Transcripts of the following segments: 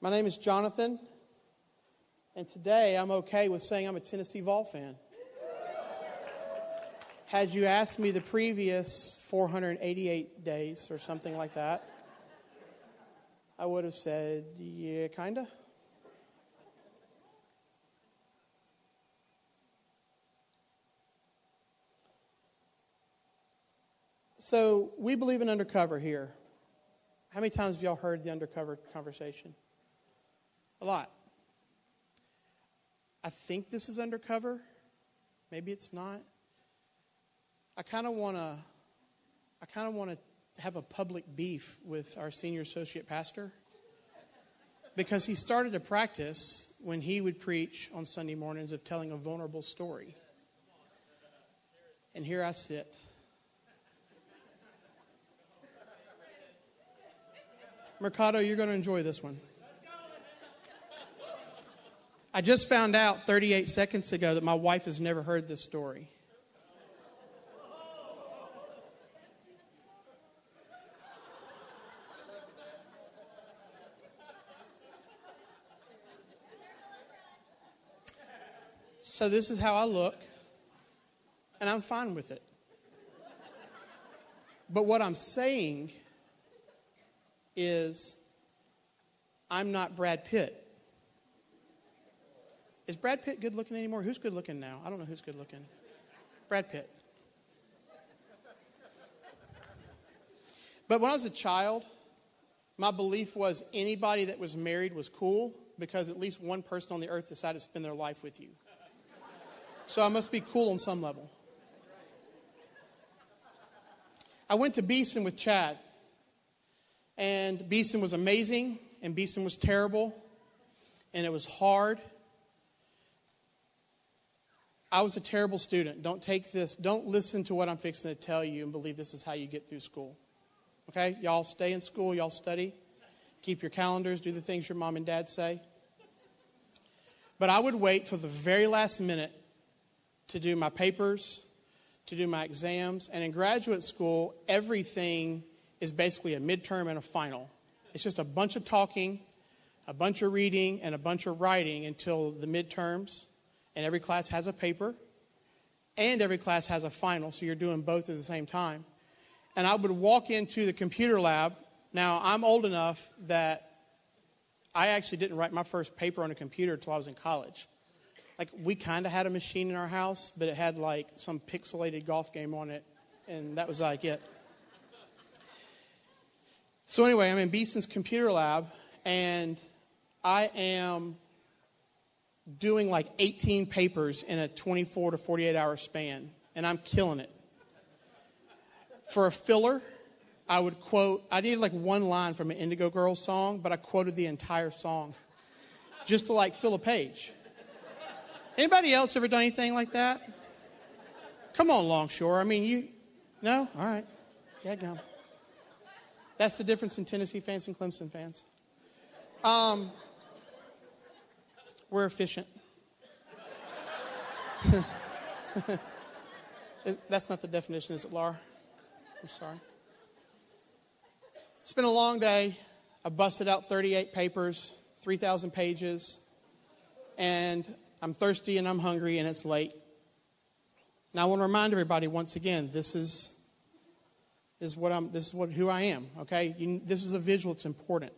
My name is Jonathan, and today I'm okay with saying I'm a Tennessee Vol fan. Had you asked me the previous 488 days or something like that, I would have said, yeah, kinda. So we believe in undercover here. How many times have y'all heard the undercover conversation? A lot. I think this is undercover. Maybe it's not. I kind of want to. I kind of want to have a public beef with our senior associate pastor because he started a practice when he would preach on Sunday mornings of telling a vulnerable story. And here I sit. Mercado, you're going to enjoy this one. I just found out 38 seconds ago that my wife has never heard this story. So, this is how I look, and I'm fine with it. But what I'm saying is, I'm not Brad Pitt. Is Brad Pitt good looking anymore? Who's good looking now? I don't know who's good looking. Brad Pitt. But when I was a child, my belief was anybody that was married was cool because at least one person on the earth decided to spend their life with you. So I must be cool on some level. I went to Beeson with Chad. And Beeson was amazing, and Beeson was terrible, and it was hard. I was a terrible student. Don't take this, don't listen to what I'm fixing to tell you and believe this is how you get through school. Okay? Y'all stay in school, y'all study, keep your calendars, do the things your mom and dad say. But I would wait till the very last minute to do my papers, to do my exams. And in graduate school, everything is basically a midterm and a final. It's just a bunch of talking, a bunch of reading, and a bunch of writing until the midterms and every class has a paper, and every class has a final, so you're doing both at the same time. And I would walk into the computer lab. Now, I'm old enough that I actually didn't write my first paper on a computer until I was in college. Like, we kind of had a machine in our house, but it had like some pixelated golf game on it, and that was like it. So, anyway, I'm in Beeson's computer lab, and I am doing like 18 papers in a 24 to 48 hour span, and I'm killing it. For a filler, I would quote, I needed like one line from an Indigo Girls song, but I quoted the entire song just to like fill a page. Anybody else ever done anything like that? Come on, Longshore. I mean, you, no? All right. Yeah, go. That's the difference in Tennessee fans and Clemson fans. Um, we're efficient. That's not the definition, is it, Laura? I'm sorry. It's been a long day. I busted out 38 papers, 3,000 pages, and I'm thirsty and I'm hungry and it's late. Now I want to remind everybody once again, this is, is what I'm, this is what, who I am, okay? You, this is a visual, it's important.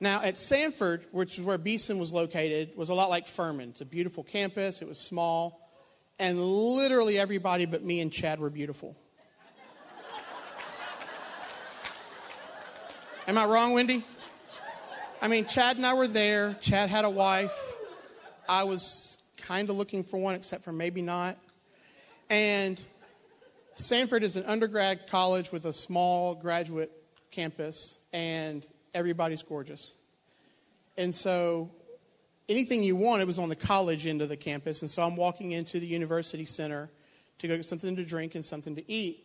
Now, at Samford, which is where Beeson was located, was a lot like Furman. It's a beautiful campus, it was small, and literally everybody but me and Chad were beautiful. Am I wrong, Wendy? I mean, Chad and I were there. Chad had a wife. I was kind of looking for one, except for maybe not. And Samford is an undergrad college with a small graduate campus, and everybody's gorgeous. And so anything you want, it was on the college end of the campus. And so I'm walking into the university center to go get something to drink and something to eat.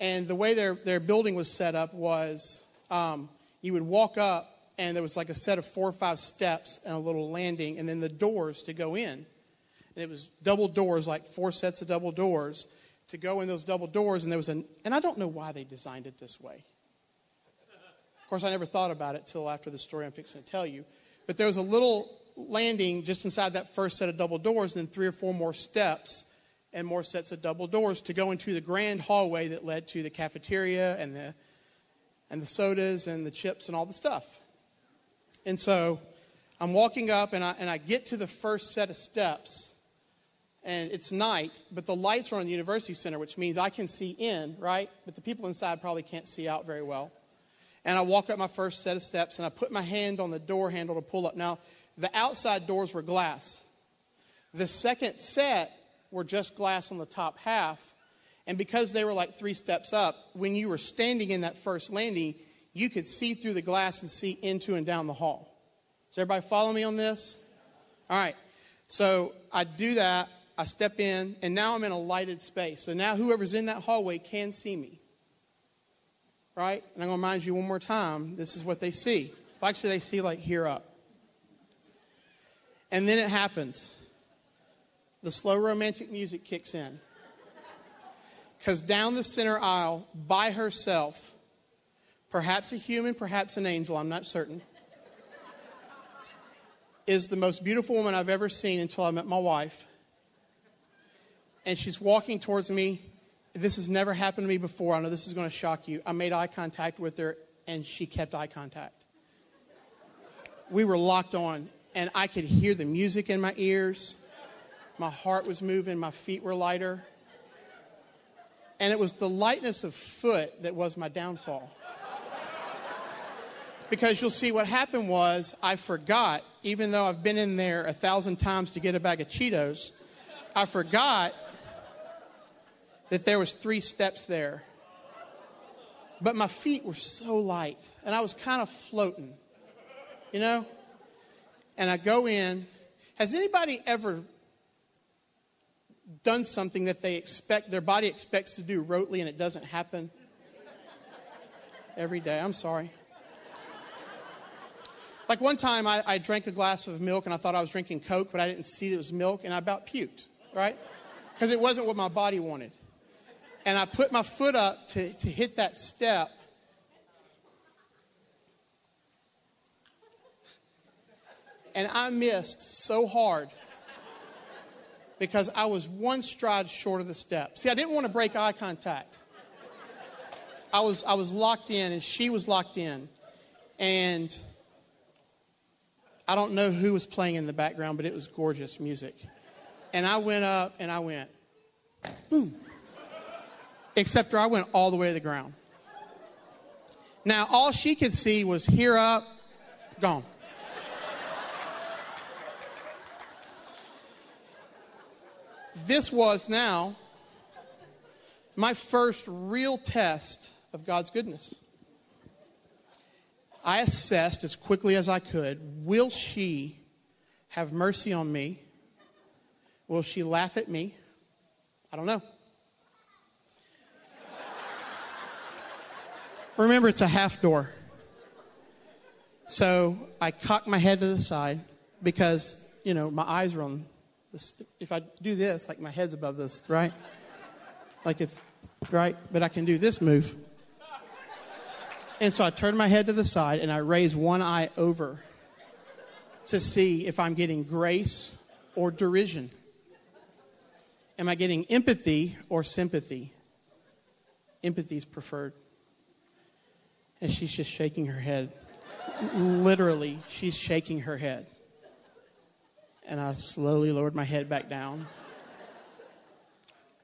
And the way their, their building was set up was um, you would walk up, and there was like a set of four or five steps and a little landing, and then the doors to go in. And it was double doors, like four sets of double doors to go in those double doors. And there was an, and I don't know why they designed it this way course, I never thought about it till after the story I'm fixing to tell you. But there was a little landing just inside that first set of double doors, and then three or four more steps and more sets of double doors to go into the grand hallway that led to the cafeteria and the and the sodas and the chips and all the stuff. And so I'm walking up and I, and I get to the first set of steps and it's night, but the lights are on the university center, which means I can see in, right? But the people inside probably can't see out very well. And I walk up my first set of steps and I put my hand on the door handle to pull up. Now, the outside doors were glass. The second set were just glass on the top half. And because they were like three steps up, when you were standing in that first landing, you could see through the glass and see into and down the hall. Does everybody follow me on this? All right. So I do that. I step in, and now I'm in a lighted space. So now whoever's in that hallway can see me. Right? And I'm going to remind you one more time this is what they see. Well, actually, they see like here up. And then it happens the slow romantic music kicks in. Because down the center aisle, by herself, perhaps a human, perhaps an angel, I'm not certain, is the most beautiful woman I've ever seen until I met my wife. And she's walking towards me. This has never happened to me before. I know this is going to shock you. I made eye contact with her, and she kept eye contact. We were locked on, and I could hear the music in my ears. My heart was moving, my feet were lighter. And it was the lightness of foot that was my downfall. because you'll see what happened was I forgot, even though I've been in there a thousand times to get a bag of Cheetos, I forgot that there was three steps there. But my feet were so light, and I was kind of floating, you know? And I go in. Has anybody ever done something that they expect, their body expects to do rotely and it doesn't happen every day. I'm sorry. Like one time I, I, drank a glass of milk and I thought I was drinking Coke, but I didn't see that it was milk and I about puked, right? Because it wasn't what my body wanted. And I put my foot up to, to hit that step. And I missed so hard because I was one stride short of the step. See, I didn't want to break eye contact. I was, I was locked in, and she was locked in. And I don't know who was playing in the background, but it was gorgeous music. And I went up and I went, boom. Except for I went all the way to the ground. Now, all she could see was here up, gone. this was now my first real test of God's goodness. I assessed as quickly as I could will she have mercy on me? Will she laugh at me? I don't know. Remember, it's a half door. So I cocked my head to the side because, you know, my eyes are on this, if I do this, like my head's above this, right? Like if, right? But I can do this move. And so I turn my head to the side and I raise one eye over to see if I'm getting grace or derision. Am I getting empathy or sympathy? Empathy is preferred. And she's just shaking her head. Literally, she's shaking her head. And I slowly lowered my head back down.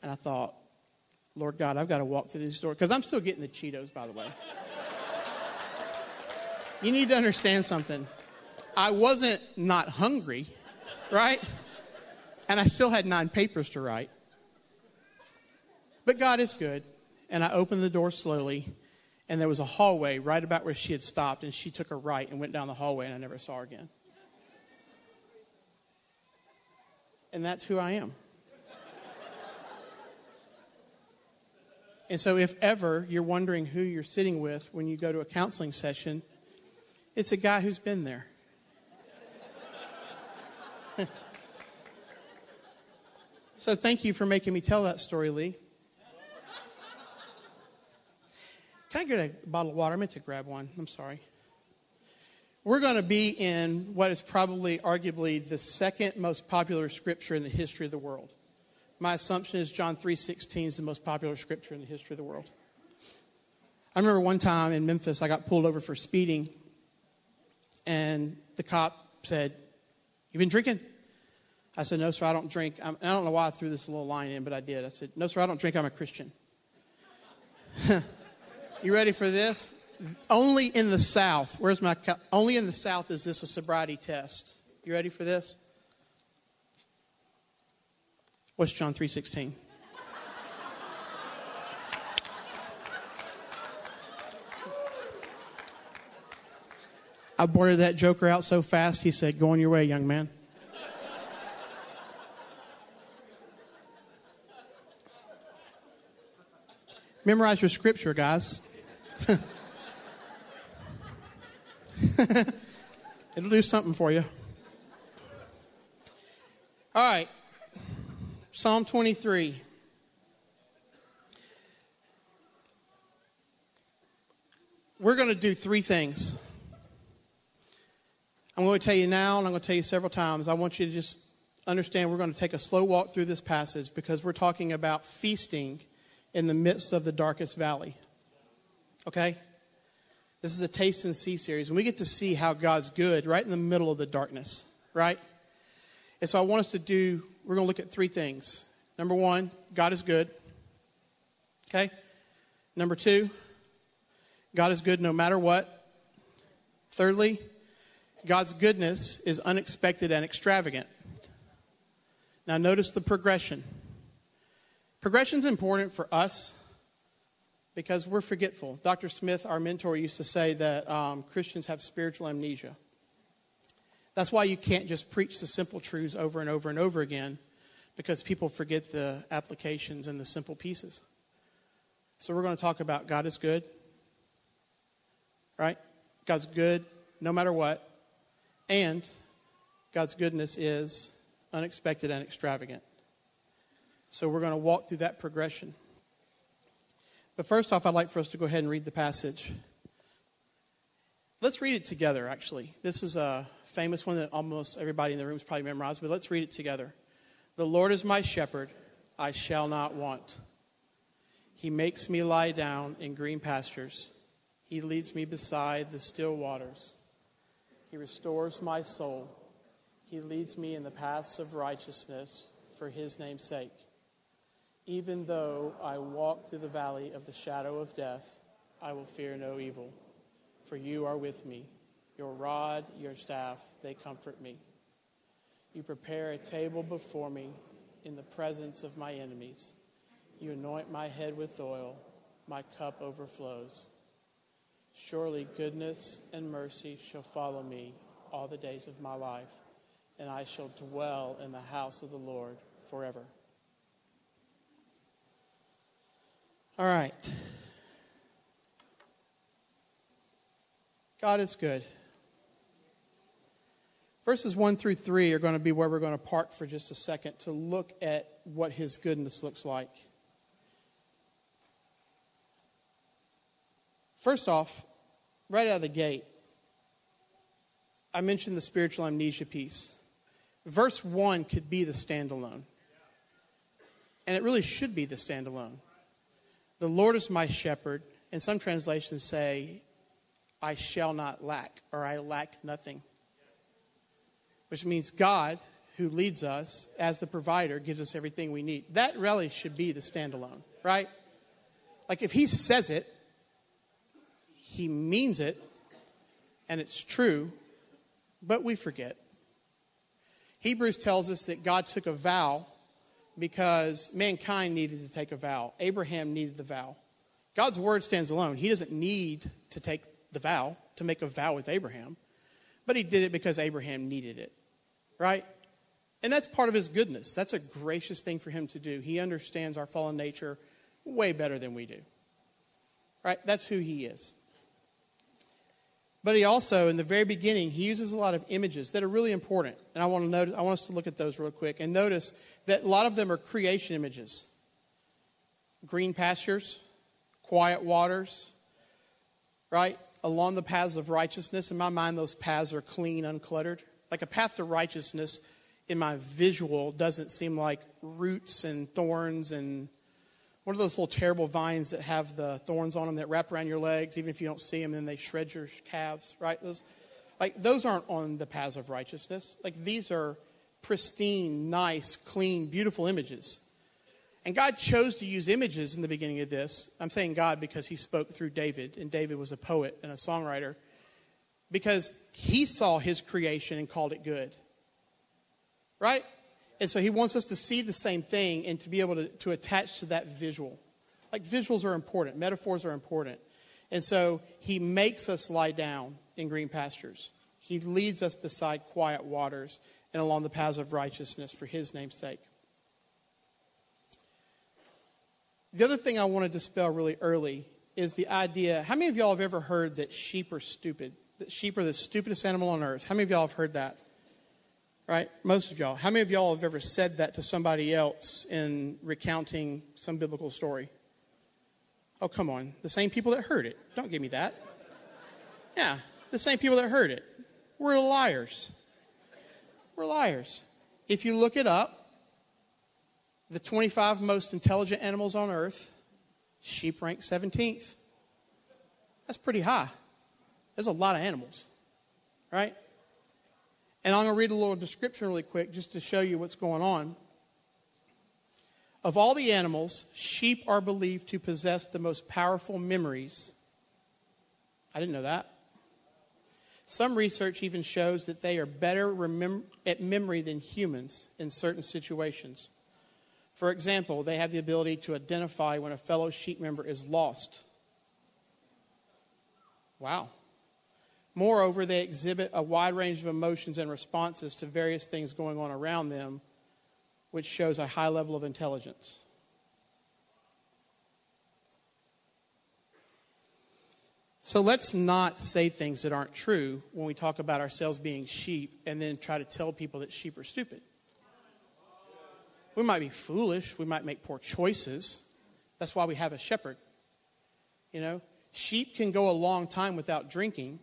And I thought, Lord God, I've got to walk through this door. Because I'm still getting the Cheetos, by the way. you need to understand something. I wasn't not hungry, right? And I still had nine papers to write. But God is good. And I opened the door slowly, and there was a hallway right about where she had stopped, and she took a right and went down the hallway, and I never saw her again. and that's who I am. and so, if ever you're wondering who you're sitting with when you go to a counseling session, it's a guy who's been there. so, thank you for making me tell that story, Lee. Can I get a bottle of water? I meant to grab one. I'm sorry. We're going to be in what is probably, arguably, the second most popular scripture in the history of the world. My assumption is John 3.16 is the most popular scripture in the history of the world. I remember one time in Memphis, I got pulled over for speeding, and the cop said, You been drinking? I said, No, sir, I don't drink. I'm, I don't know why I threw this little line in, but I did. I said, No, sir, I don't drink. I'm a Christian. you ready for this? Only in the South, where's my, cup? only in the South is this a sobriety test. You ready for this? What's John 3.16? I blurted that joker out so fast, he said, Go on your way, young man. Memorize your scripture, guys. It'll do something for you. All right. Psalm 23. We're going to do three things. I'm going to tell you now, and I'm going to tell you several times. I want you to just understand we're going to take a slow walk through this passage because we're talking about feasting in the midst of the darkest valley. Okay? This is a taste and see series, and we get to see how God's good right in the middle of the darkness, right? And so I want us to do, we're going to look at three things. Number one, God is good. Okay? Number two, God is good no matter what. Thirdly, God's goodness is unexpected and extravagant. Now, notice the progression. Progression is important for us because we're forgetful. Dr. Smith, our mentor, used to say that um, Christians have spiritual amnesia. That's why you can't just preach the simple truths over and over and over again because people forget the applications and the simple pieces. So, we're going to talk about God is good, right? God's good no matter what. And God's goodness is unexpected and extravagant. So we're going to walk through that progression. But first off, I'd like for us to go ahead and read the passage. Let's read it together, actually. This is a famous one that almost everybody in the room has probably memorized, but let's read it together. The Lord is my shepherd, I shall not want. He makes me lie down in green pastures, He leads me beside the still waters. He restores my soul. He leads me in the paths of righteousness for his name's sake. Even though I walk through the valley of the shadow of death, I will fear no evil, for you are with me. Your rod, your staff, they comfort me. You prepare a table before me in the presence of my enemies. You anoint my head with oil, my cup overflows. Surely goodness and mercy shall follow me all the days of my life, and I shall dwell in the house of the Lord forever. All right. God is good. Verses 1 through 3 are going to be where we're going to park for just a second to look at what his goodness looks like. First off, right out of the gate, I mentioned the spiritual amnesia piece. Verse 1 could be the standalone. And it really should be the standalone. The Lord is my shepherd. And some translations say, I shall not lack, or I lack nothing. Which means God, who leads us as the provider, gives us everything we need. That really should be the standalone, right? Like if He says it, he means it, and it's true, but we forget. Hebrews tells us that God took a vow because mankind needed to take a vow. Abraham needed the vow. God's word stands alone. He doesn't need to take the vow, to make a vow with Abraham, but he did it because Abraham needed it, right? And that's part of his goodness. That's a gracious thing for him to do. He understands our fallen nature way better than we do, right? That's who he is. But he also, in the very beginning, he uses a lot of images that are really important. And I want, to notice, I want us to look at those real quick and notice that a lot of them are creation images green pastures, quiet waters, right? Along the paths of righteousness. In my mind, those paths are clean, uncluttered. Like a path to righteousness in my visual doesn't seem like roots and thorns and what are those little terrible vines that have the thorns on them that wrap around your legs, even if you don't see them, and they shred your calves, right? Those, like those aren't on the paths of righteousness. Like these are pristine, nice, clean, beautiful images. And God chose to use images in the beginning of this. I'm saying God because he spoke through David, and David was a poet and a songwriter, because he saw his creation and called it good. Right? And so he wants us to see the same thing and to be able to, to attach to that visual. Like visuals are important, metaphors are important. And so he makes us lie down in green pastures. He leads us beside quiet waters and along the paths of righteousness for his name's sake. The other thing I want to dispel really early is the idea how many of y'all have ever heard that sheep are stupid? That sheep are the stupidest animal on earth? How many of y'all have heard that? Right? Most of y'all. How many of y'all have ever said that to somebody else in recounting some biblical story? Oh, come on. The same people that heard it. Don't give me that. Yeah, the same people that heard it. We're liars. We're liars. If you look it up, the 25 most intelligent animals on earth, sheep rank 17th. That's pretty high. There's a lot of animals, right? And I'm going to read a little description really quick just to show you what's going on. Of all the animals, sheep are believed to possess the most powerful memories. I didn't know that. Some research even shows that they are better remem- at memory than humans in certain situations. For example, they have the ability to identify when a fellow sheep member is lost. Wow. Moreover, they exhibit a wide range of emotions and responses to various things going on around them, which shows a high level of intelligence. So let's not say things that aren't true when we talk about ourselves being sheep and then try to tell people that sheep are stupid. We might be foolish, we might make poor choices. That's why we have a shepherd. You know, sheep can go a long time without drinking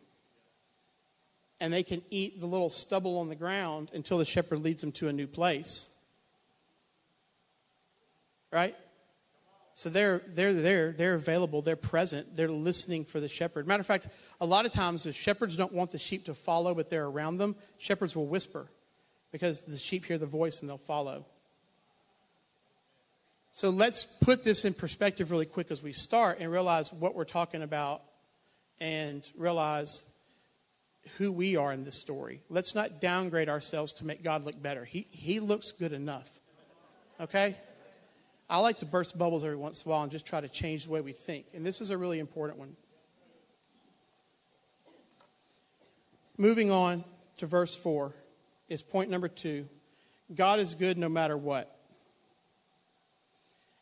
and they can eat the little stubble on the ground until the shepherd leads them to a new place. Right? So they're they're there, they're available, they're present, they're listening for the shepherd. Matter of fact, a lot of times if shepherds don't want the sheep to follow, but they're around them, shepherds will whisper because the sheep hear the voice and they'll follow. So let's put this in perspective really quick as we start and realize what we're talking about and realize who we are in this story. Let's not downgrade ourselves to make God look better. He, he looks good enough. Okay? I like to burst bubbles every once in a while and just try to change the way we think. And this is a really important one. Moving on to verse 4 is point number two God is good no matter what.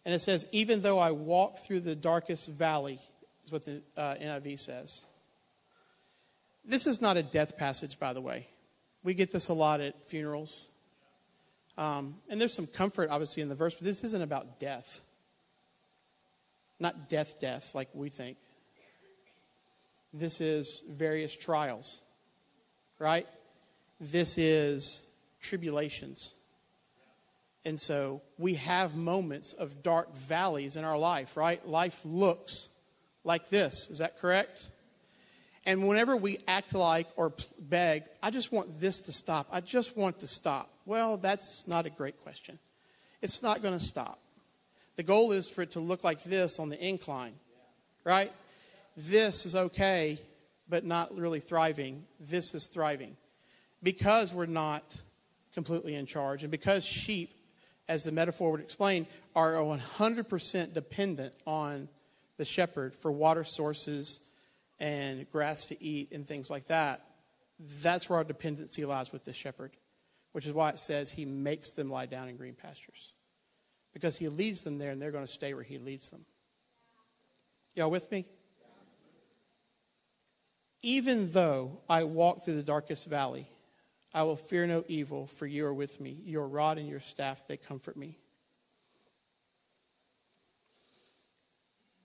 And it says, even though I walk through the darkest valley, is what the uh, NIV says. This is not a death passage, by the way. We get this a lot at funerals. Um, and there's some comfort, obviously, in the verse, but this isn't about death. Not death, death, like we think. This is various trials, right? This is tribulations. And so we have moments of dark valleys in our life, right? Life looks like this. Is that correct? And whenever we act like or beg, I just want this to stop. I just want to stop. Well, that's not a great question. It's not going to stop. The goal is for it to look like this on the incline, right? This is okay, but not really thriving. This is thriving. Because we're not completely in charge, and because sheep, as the metaphor would explain, are 100% dependent on the shepherd for water sources and grass to eat and things like that, that's where our dependency lies with the shepherd, which is why it says he makes them lie down in green pastures. Because he leads them there and they're going to stay where he leads them. Y'all with me? Even though I walk through the darkest valley, I will fear no evil, for you are with me. Your rod and your staff, they comfort me.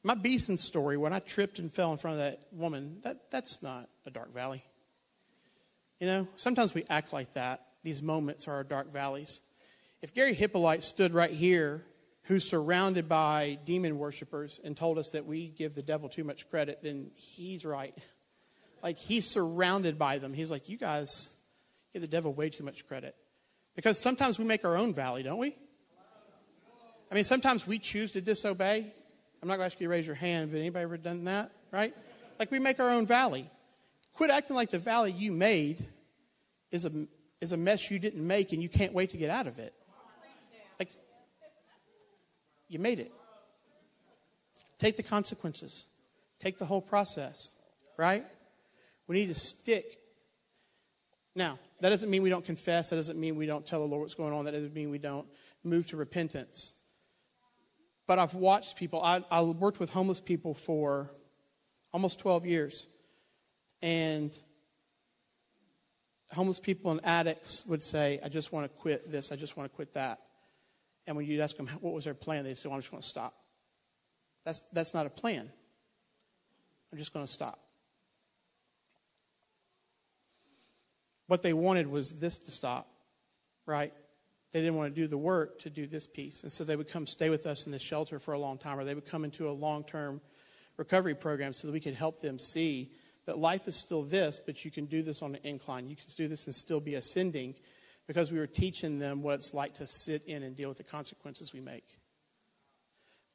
My Beeson story, when I tripped and fell in front of that woman, that, that's not a dark valley. You know, sometimes we act like that. These moments are our dark valleys. If Gary Hippolyte stood right here, who's surrounded by demon worshippers, and told us that we give the devil too much credit, then he's right. Like he's surrounded by them. He's like, you guys give the devil way too much credit. Because sometimes we make our own valley, don't we? I mean, sometimes we choose to disobey. I'm not going to ask you to raise your hand, but anybody ever done that, right? Like we make our own valley. Quit acting like the valley you made is a, is a mess you didn't make and you can't wait to get out of it. Like, you made it. Take the consequences, take the whole process, right? We need to stick. Now, that doesn't mean we don't confess. That doesn't mean we don't tell the Lord what's going on. That doesn't mean we don't move to repentance. But I've watched people, I, I worked with homeless people for almost 12 years. And homeless people and addicts would say, I just want to quit this, I just want to quit that. And when you'd ask them what was their plan, they'd say, well, I'm just going to stop. That's, that's not a plan. I'm just going to stop. What they wanted was this to stop, right? They didn't want to do the work to do this piece. And so they would come stay with us in the shelter for a long time, or they would come into a long term recovery program so that we could help them see that life is still this, but you can do this on an incline. You can do this and still be ascending because we were teaching them what it's like to sit in and deal with the consequences we make.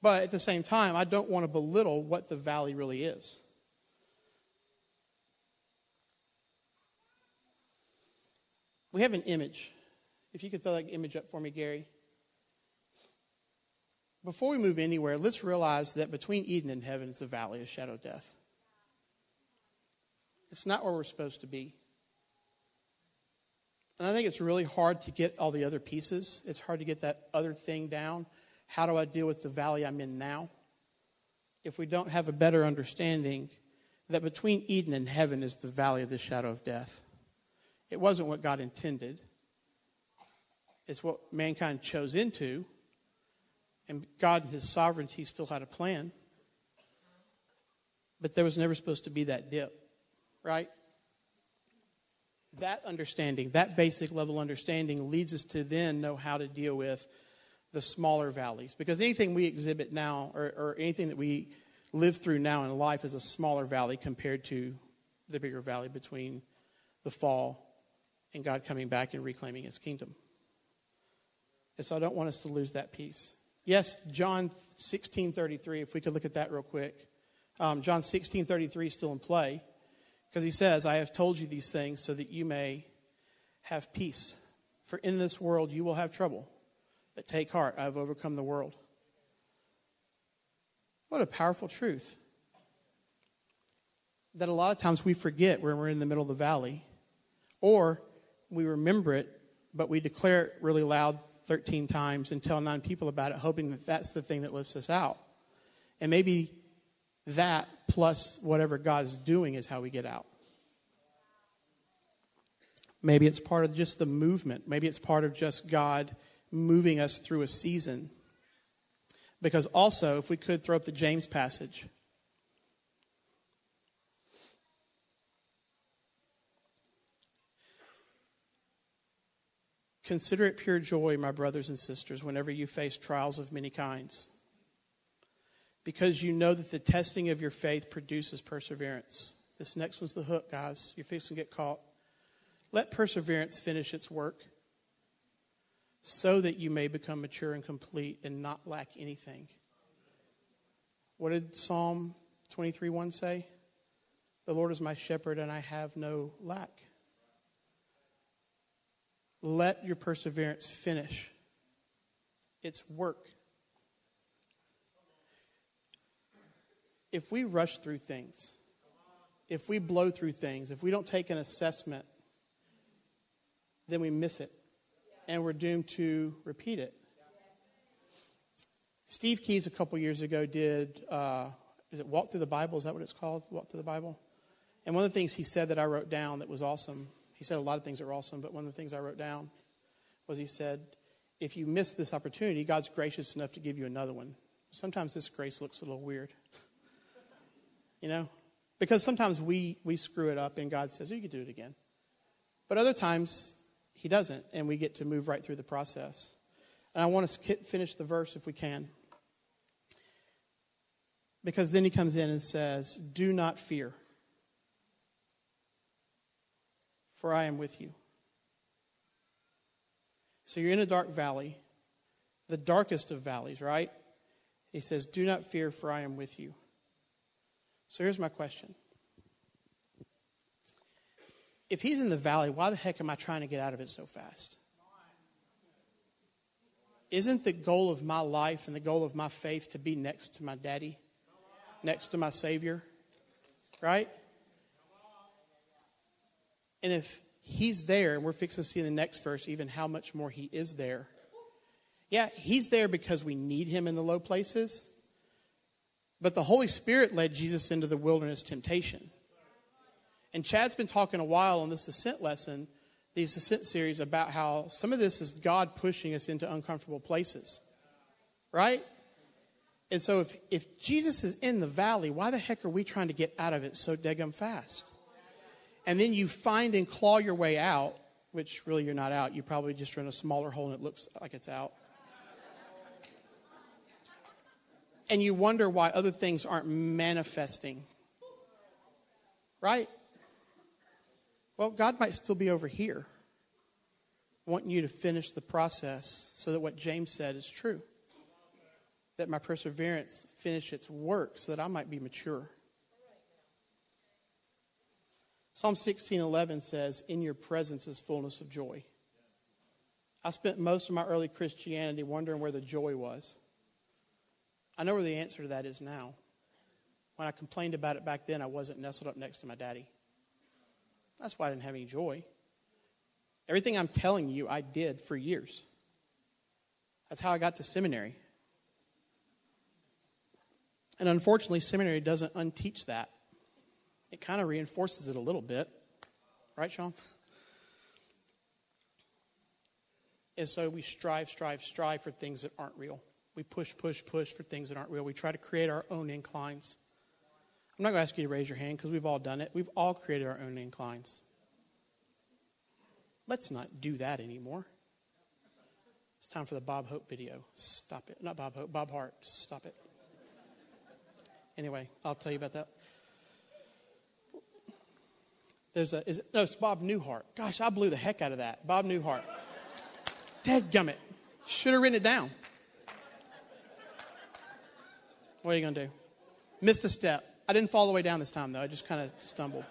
But at the same time, I don't want to belittle what the valley really is. We have an image. If you could throw that image up for me, Gary. Before we move anywhere, let's realize that between Eden and heaven is the valley of shadow death. It's not where we're supposed to be. And I think it's really hard to get all the other pieces. It's hard to get that other thing down. How do I deal with the valley I'm in now? If we don't have a better understanding that between Eden and heaven is the valley of the shadow of death. It wasn't what God intended, it's what mankind chose into. And God, in His sovereignty, still had a plan. But there was never supposed to be that dip, right? That understanding, that basic level understanding, leads us to then know how to deal with the smaller valleys. Because anything we exhibit now, or, or anything that we live through now in life, is a smaller valley compared to the bigger valley between the fall and God coming back and reclaiming his kingdom. And so I don't want us to lose that piece. Yes, John 16 33, if we could look at that real quick. Um, John 16 33 is still in play because he says, I have told you these things so that you may have peace. For in this world you will have trouble. But take heart, I have overcome the world. What a powerful truth. That a lot of times we forget when we're in the middle of the valley, or we remember it, but we declare it really loud 13 times and tell nine people about it, hoping that that's the thing that lifts us out. And maybe that plus whatever God is doing is how we get out. Maybe it's part of just the movement. Maybe it's part of just God moving us through a season. Because also, if we could throw up the James passage. Consider it pure joy, my brothers and sisters, whenever you face trials of many kinds, because you know that the testing of your faith produces perseverance. This next one's the hook, guys. You're fixing to get caught. Let perseverance finish its work so that you may become mature and complete and not lack anything. What did Psalm 23 1 say? The Lord is my shepherd, and I have no lack. Let your perseverance finish its work. If we rush through things, if we blow through things, if we don't take an assessment, then we miss it and we're doomed to repeat it. Steve Keys a couple years ago did, uh, is it Walk Through the Bible? Is that what it's called? Walk Through the Bible? And one of the things he said that I wrote down that was awesome he said a lot of things are awesome, but one of the things I wrote down was he said, if you miss this opportunity, God's gracious enough to give you another one. Sometimes this grace looks a little weird. You know? Because sometimes we, we screw it up and God says, oh, you can do it again. But other times, He doesn't, and we get to move right through the process. And I want to finish the verse if we can. Because then He comes in and says, Do not fear, for I am with you. So you're in a dark valley, the darkest of valleys, right? He says, Do not fear, for I am with you. So here's my question If he's in the valley, why the heck am I trying to get out of it so fast? Isn't the goal of my life and the goal of my faith to be next to my daddy, next to my Savior? Right? And if he's there, and we're fixing to see in the next verse even how much more he is there. Yeah, he's there because we need him in the low places. But the Holy Spirit led Jesus into the wilderness temptation. And Chad's been talking a while on this ascent lesson, these ascent series, about how some of this is God pushing us into uncomfortable places. Right? And so if, if Jesus is in the valley, why the heck are we trying to get out of it so daggum fast? And then you find and claw your way out, which really you're not out. You probably just run a smaller hole and it looks like it's out. and you wonder why other things aren't manifesting. Right? Well, God might still be over here, wanting you to finish the process so that what James said is true. That my perseverance finish its work so that I might be mature. Psalm 16:11 says, "In your presence is fullness of joy." I spent most of my early Christianity wondering where the joy was. I know where the answer to that is now. When I complained about it back then, I wasn't nestled up next to my daddy. That's why I didn't have any joy. Everything I'm telling you, I did for years. That's how I got to seminary. And unfortunately, seminary doesn't unteach that. It kind of reinforces it a little bit. Right, Sean? And so we strive, strive, strive for things that aren't real. We push, push, push for things that aren't real. We try to create our own inclines. I'm not going to ask you to raise your hand because we've all done it. We've all created our own inclines. Let's not do that anymore. It's time for the Bob Hope video. Stop it. Not Bob Hope, Bob Hart. Stop it. Anyway, I'll tell you about that. There's a, is it, no, it's Bob Newhart. Gosh, I blew the heck out of that. Bob Newhart. Dead gummit. Should have written it down. What are you going to do? Missed a step. I didn't fall all the way down this time, though. I just kind of stumbled.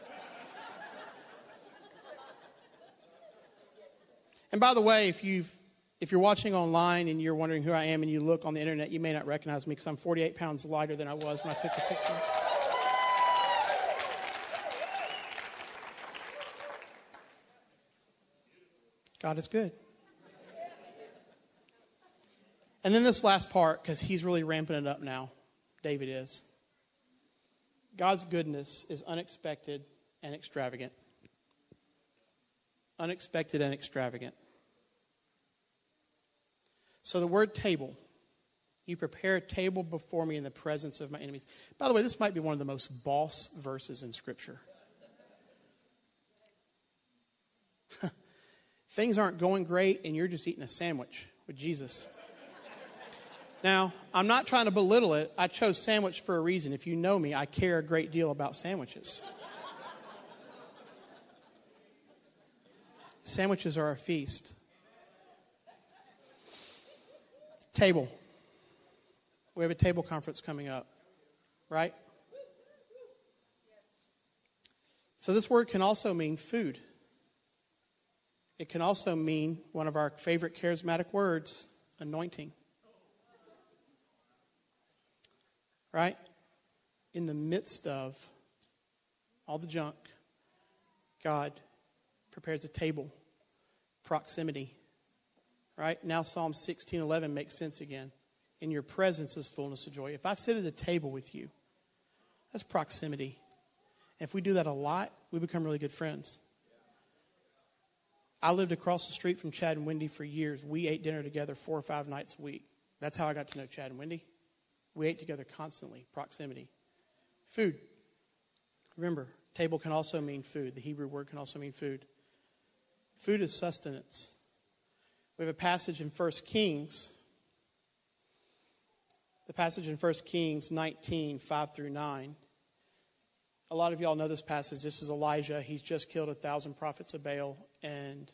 And by the way, if you've if you're watching online and you're wondering who I am and you look on the internet, you may not recognize me because I'm 48 pounds lighter than I was when I took the picture. God is good. And then this last part, because he's really ramping it up now. David is. God's goodness is unexpected and extravagant. Unexpected and extravagant. So the word table, you prepare a table before me in the presence of my enemies. By the way, this might be one of the most boss verses in Scripture. Things aren't going great, and you're just eating a sandwich with Jesus. Now, I'm not trying to belittle it. I chose sandwich for a reason. If you know me, I care a great deal about sandwiches. Sandwiches are a feast. Table. We have a table conference coming up, right? So, this word can also mean food. It can also mean one of our favorite charismatic words, anointing. right? In the midst of all the junk, God prepares a table, proximity, right? Now Psalm 16:11 makes sense again. In your presence is fullness of joy. If I sit at a table with you, that's proximity. And if we do that a lot, we become really good friends. I lived across the street from Chad and Wendy for years. We ate dinner together four or five nights a week. That's how I got to know Chad and Wendy. We ate together constantly, proximity. Food. Remember, table can also mean food. The Hebrew word can also mean food. Food is sustenance. We have a passage in 1 Kings. The passage in 1 Kings 19, 5 through 9. A lot of y'all know this passage. This is Elijah. He's just killed a thousand prophets of Baal, and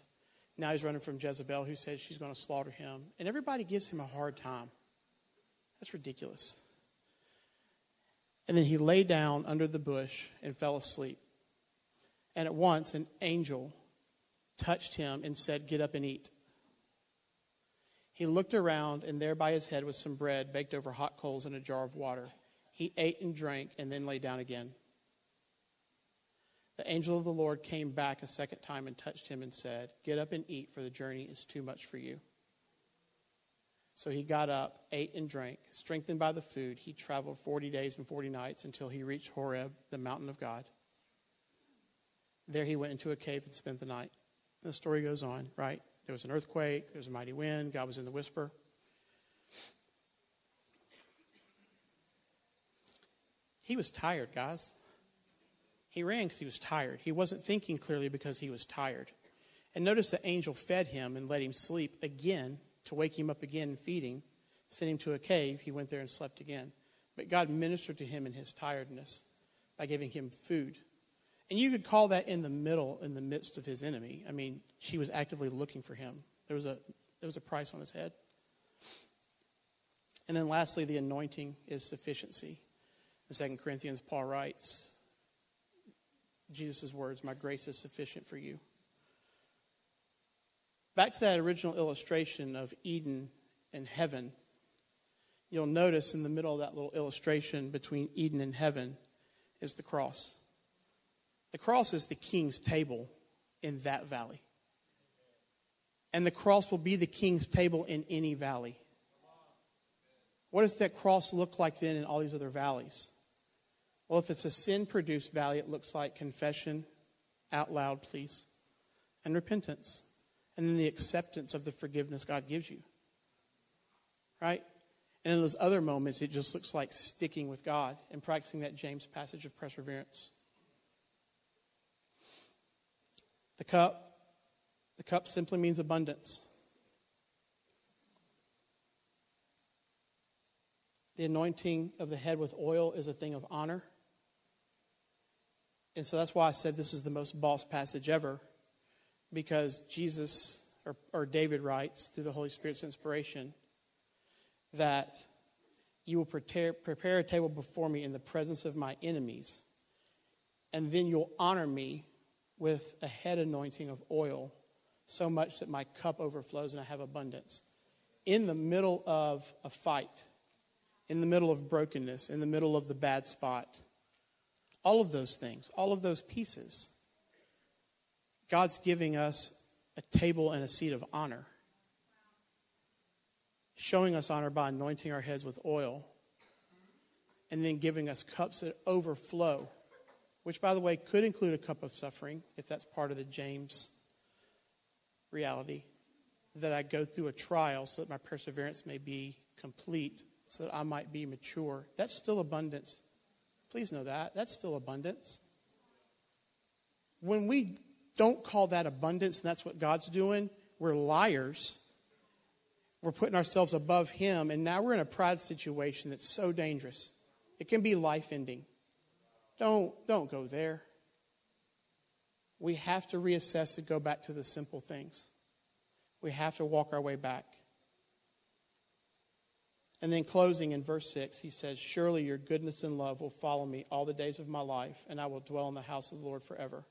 now he's running from Jezebel, who says she's going to slaughter him. And everybody gives him a hard time. That's ridiculous. And then he lay down under the bush and fell asleep. And at once an angel touched him and said, Get up and eat. He looked around, and there by his head was some bread baked over hot coals and a jar of water. He ate and drank and then lay down again. The angel of the Lord came back a second time and touched him and said, Get up and eat, for the journey is too much for you. So he got up, ate and drank. Strengthened by the food, he traveled 40 days and 40 nights until he reached Horeb, the mountain of God. There he went into a cave and spent the night. And the story goes on, right? There was an earthquake, there was a mighty wind, God was in the whisper. He was tired, guys. He ran because he was tired. He wasn't thinking clearly because he was tired. And notice the angel fed him and let him sleep again to wake him up again and feed him, sent him to a cave. He went there and slept again. But God ministered to him in his tiredness by giving him food. And you could call that in the middle, in the midst of his enemy. I mean, she was actively looking for him. There was a, there was a price on his head. And then lastly, the anointing is sufficiency. In 2 Corinthians, Paul writes, Jesus' words, My grace is sufficient for you. Back to that original illustration of Eden and heaven, you'll notice in the middle of that little illustration between Eden and heaven is the cross. The cross is the king's table in that valley. And the cross will be the king's table in any valley. What does that cross look like then in all these other valleys? Well, if it's a sin produced valley, it looks like confession, out loud, please, and repentance and then the acceptance of the forgiveness God gives you. Right? And in those other moments, it just looks like sticking with God and practicing that James passage of perseverance. The cup, the cup simply means abundance. The anointing of the head with oil is a thing of honor. And so that's why I said this is the most boss passage ever because Jesus or, or David writes through the Holy Spirit's inspiration that you will prepare, prepare a table before me in the presence of my enemies, and then you'll honor me with a head anointing of oil, so much that my cup overflows and I have abundance. In the middle of a fight, in the middle of brokenness, in the middle of the bad spot, all of those things, all of those pieces God's giving us a table and a seat of honor, showing us honor by anointing our heads with oil, and then giving us cups that overflow, which, by the way, could include a cup of suffering if that's part of the James reality. That I go through a trial so that my perseverance may be complete, so that I might be mature. That's still abundance. Please know that. That's still abundance. When we don't call that abundance, and that's what God's doing. We're liars. We're putting ourselves above Him, and now we're in a pride situation that's so dangerous. It can be life ending. Don't, don't go there. We have to reassess and go back to the simple things. We have to walk our way back. And then closing in verse 6, he says, Surely your goodness and love will follow me all the days of my life, and I will dwell in the house of the Lord forever.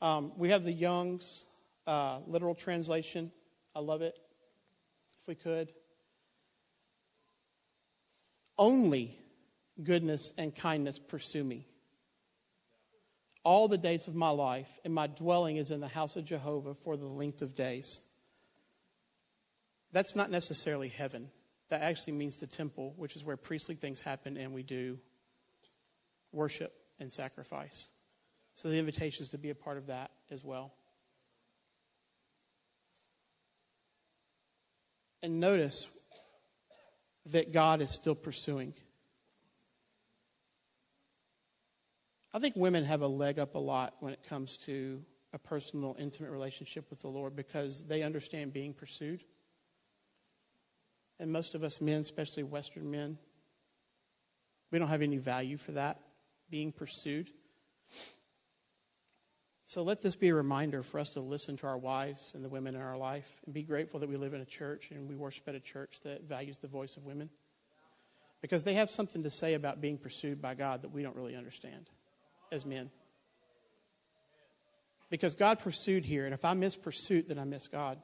Um, we have the Young's uh, literal translation. I love it. If we could. Only goodness and kindness pursue me. All the days of my life, and my dwelling is in the house of Jehovah for the length of days. That's not necessarily heaven. That actually means the temple, which is where priestly things happen and we do worship and sacrifice. So the invitation is to be a part of that as well. And notice that God is still pursuing. I think women have a leg up a lot when it comes to a personal, intimate relationship with the Lord because they understand being pursued. And most of us men, especially Western men, we don't have any value for that, being pursued. So let this be a reminder for us to listen to our wives and the women in our life and be grateful that we live in a church and we worship at a church that values the voice of women. Because they have something to say about being pursued by God that we don't really understand as men. Because God pursued here, and if I miss pursuit, then I miss God.